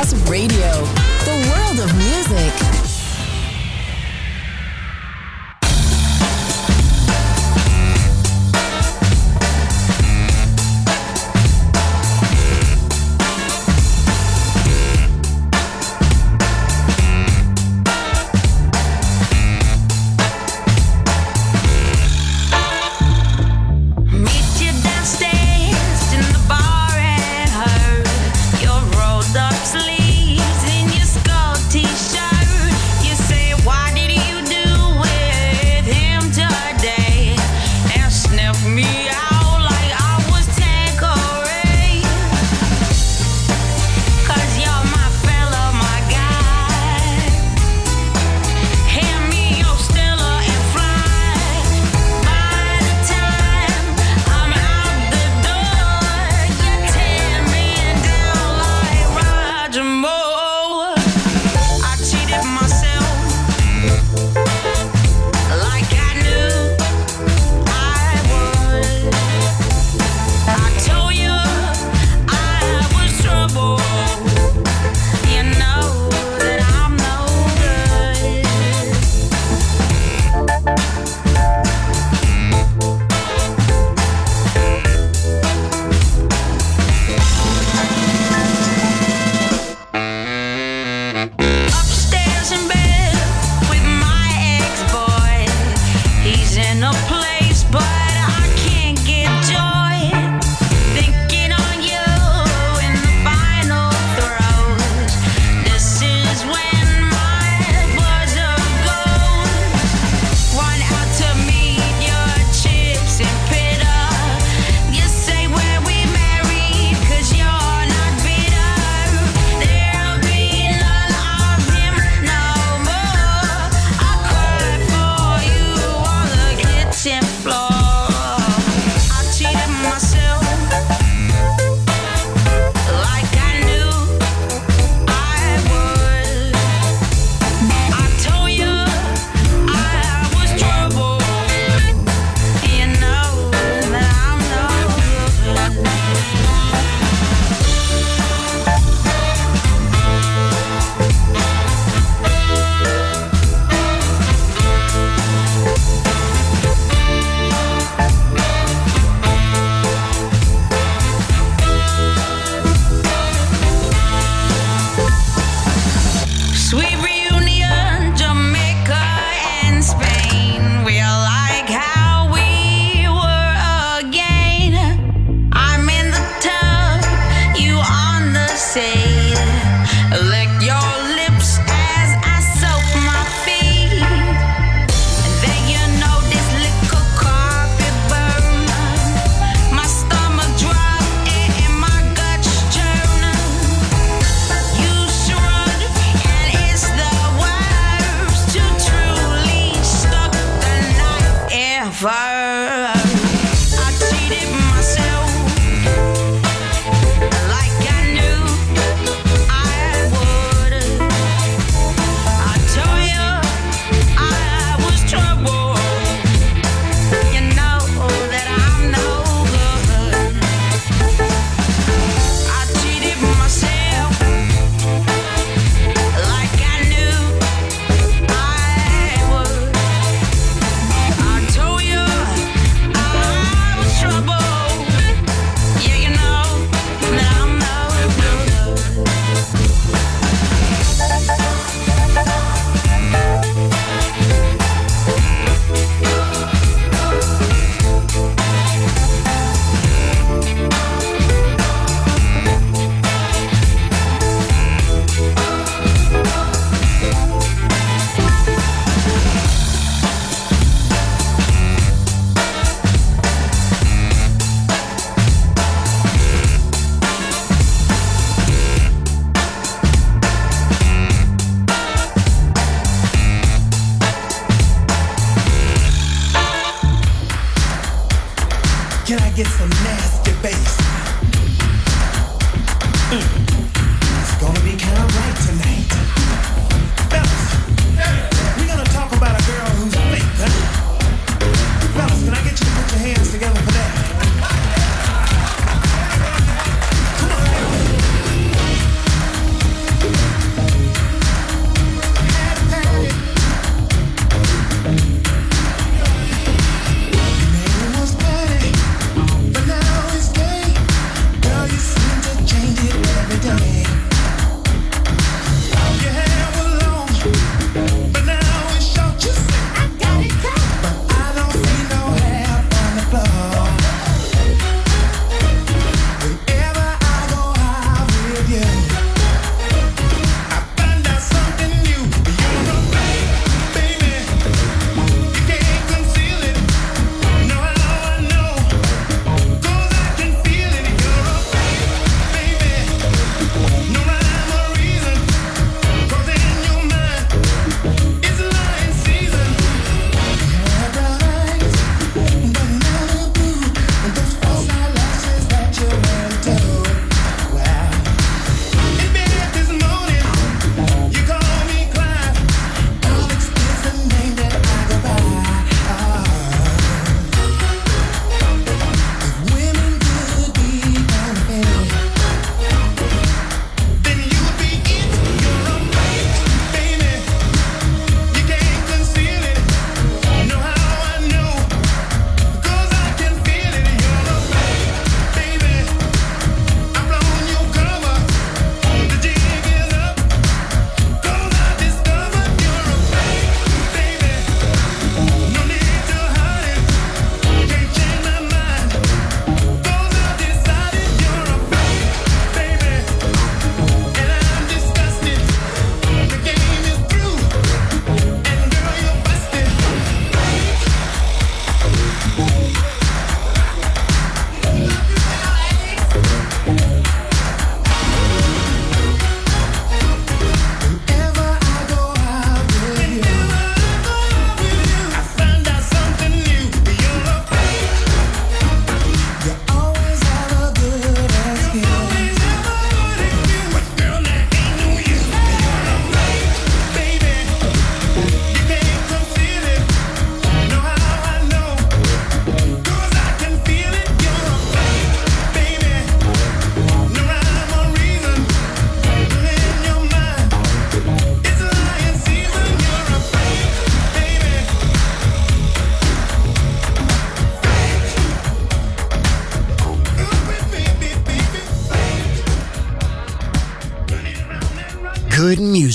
Radio,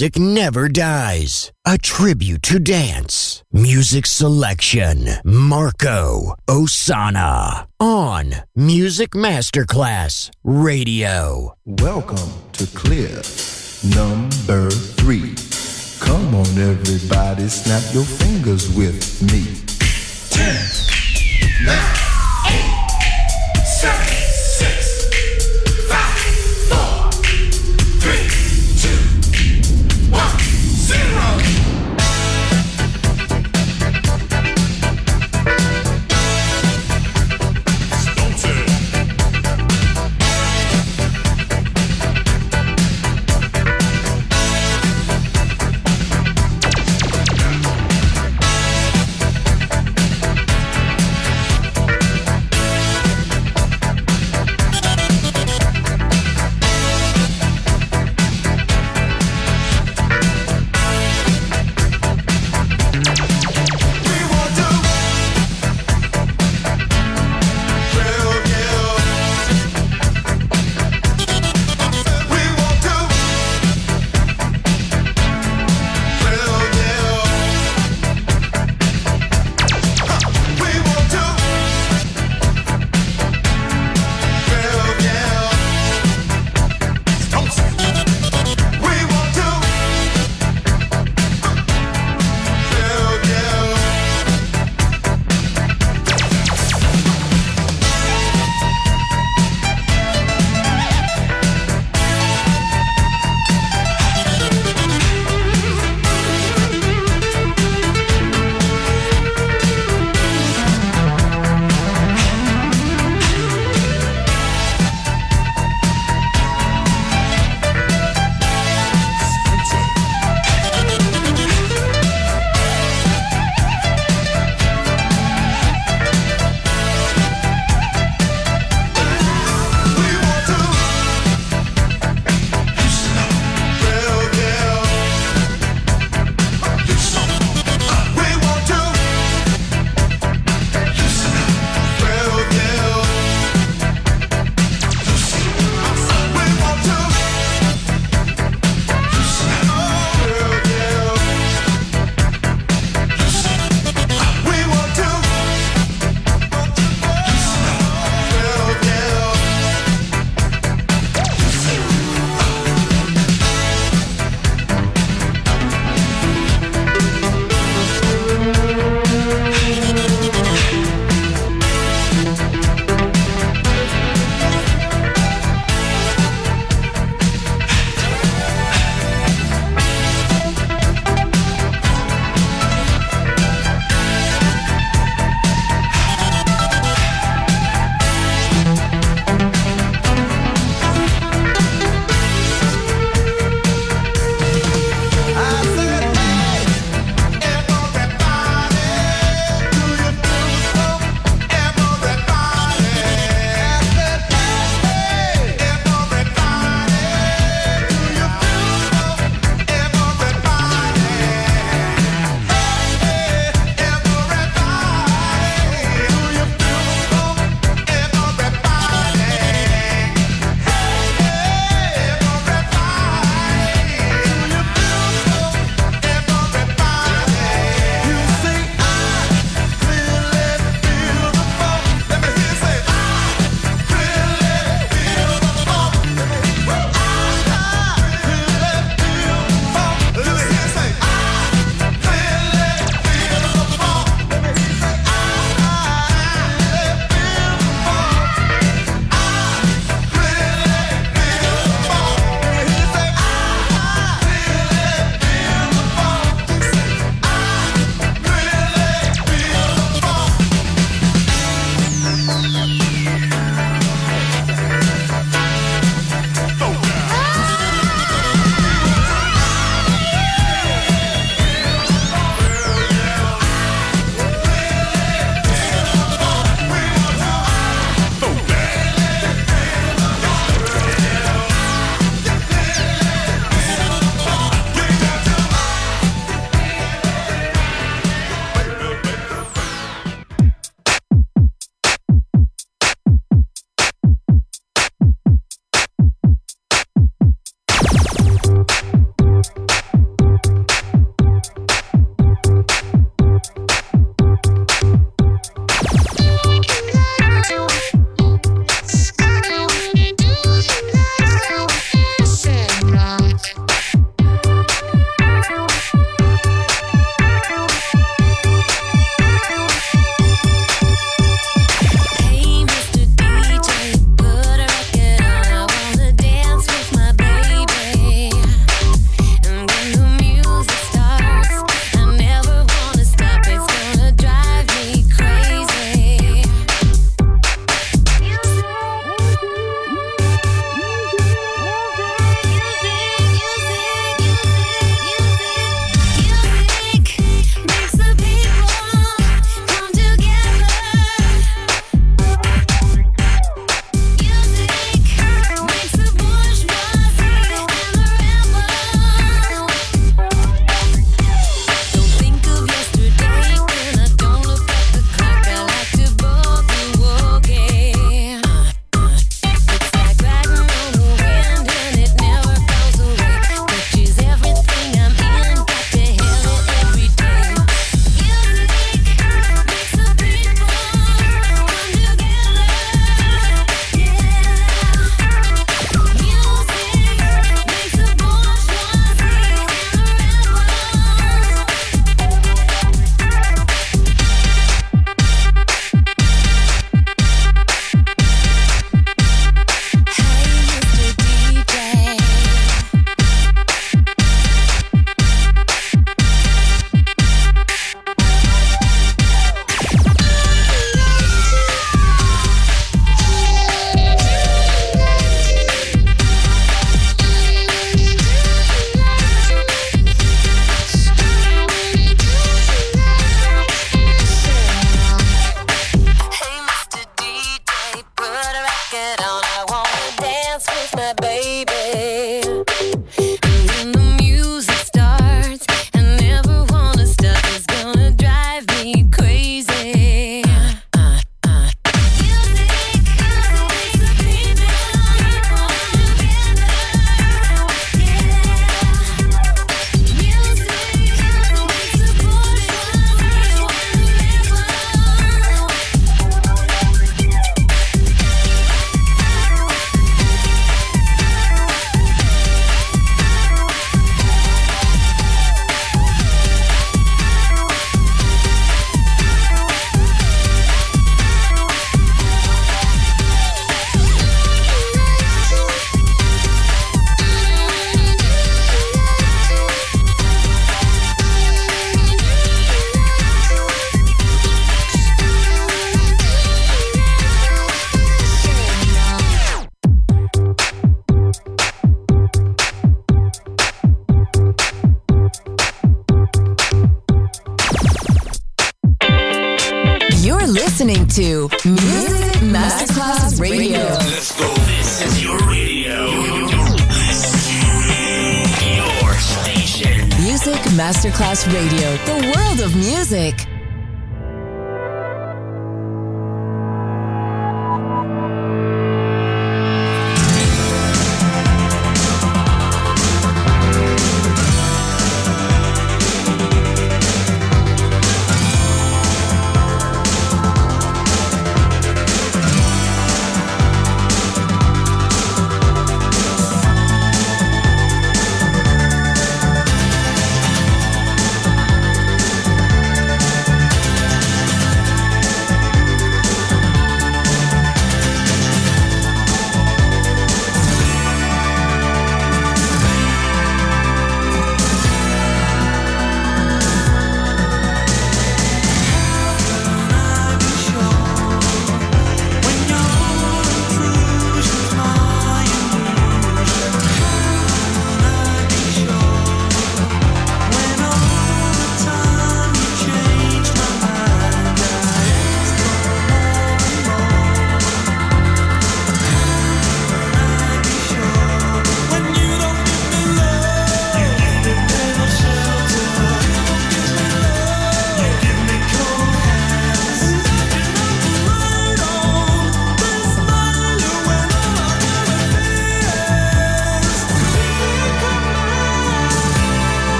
music never dies. A tribute to dance. Music selection. Marco Ossanna. On Music Masterclass Radio. Welcome to Clear Number 3. Come on, everybody, snap your fingers with me. Ten, nine, eight, seven.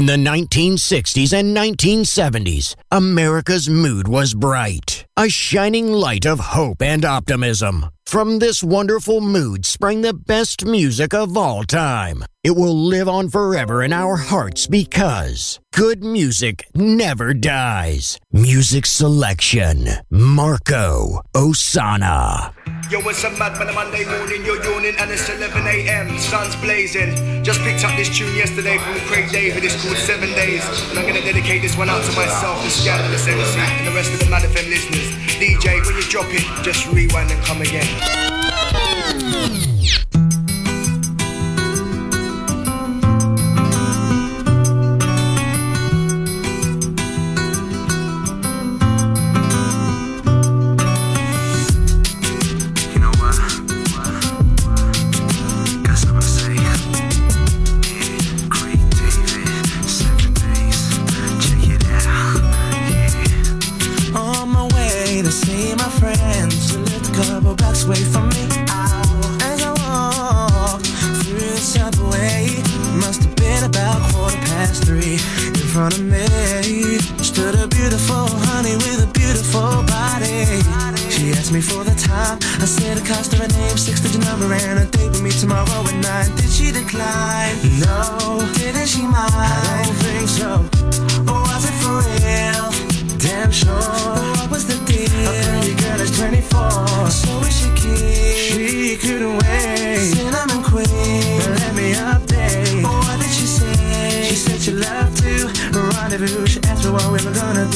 In the 1960s and 1970s, America's mood was bright, a shining light of hope and optimism. From this wonderful mood sprang the best music of all time. It will live on forever in our hearts because good music never dies. Music selection, Marco Ossanna. Yo, it's a mad man, a Monday morning, you're yawning and it's 11 a.m. Sun's blazing. Just picked up this tune yesterday from Craig David, it's called Seven Days. And I'm gonna dedicate this one out to myself, the Scandalous MC, and the rest of the Mad FM listeners. DJ, when you drop it, just rewind and come again. Front of me stood a beautiful honey with a beautiful body. She asked me for the time. I said the cost her name, six digit number, and a date with me tomorrow at nine. Did she decline? No. Didn't she mind? I don't think so. Was it for real? Damn sure. What was the deal? A pretty girl is 24. So is she keen? She couldn't wait. Cinnamon queen.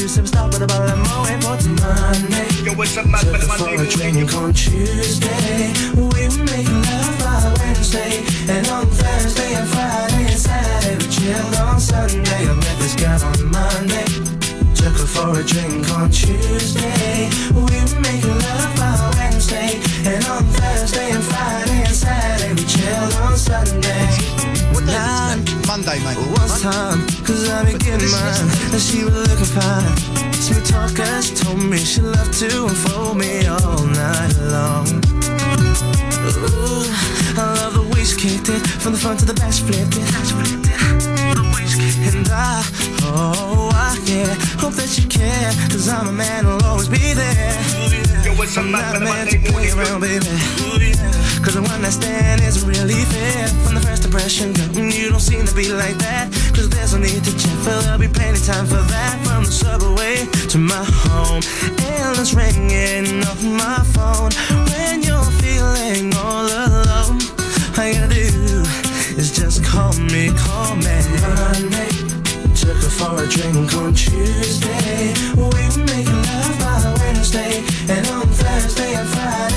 Were gonna do. Some stuff, but about I'm for till Monday. Yo, a mad man, a For a drink on Tuesday, we were making love by Wednesday, and on Thursday and Friday and Saturday we chilled on Sunday. I met this girl on Monday, took her for a drink on Tuesday. We were making love by Wednesday, and on Thursday and Friday and Saturday we chilled on Sunday. What now? Monday, mate. One time, cause I be getting mine, and she was looking fine. Sweet talker, she told me she loved to unfold me all night long. Ooh, I love the way she kicked it, from the front to the back, she flipped it. And I, oh, I, yeah, hope that you care, cause I'm a man who'll always be there. Yo, it's a I'm not a man, a man Monday to play morning, around, baby. Cause the one I stand is really fair. From the first impression, girl, mm, you don't seem to be like that. Cause there's no need to check, for there'll be plenty time for that. From the subway to my home, endless ringing off my phone. When you're feeling all alone, all you gotta do is just call me, call me. Monday, took for a drink on Tuesday. We were making love by Wednesday, and on Thursday and Friday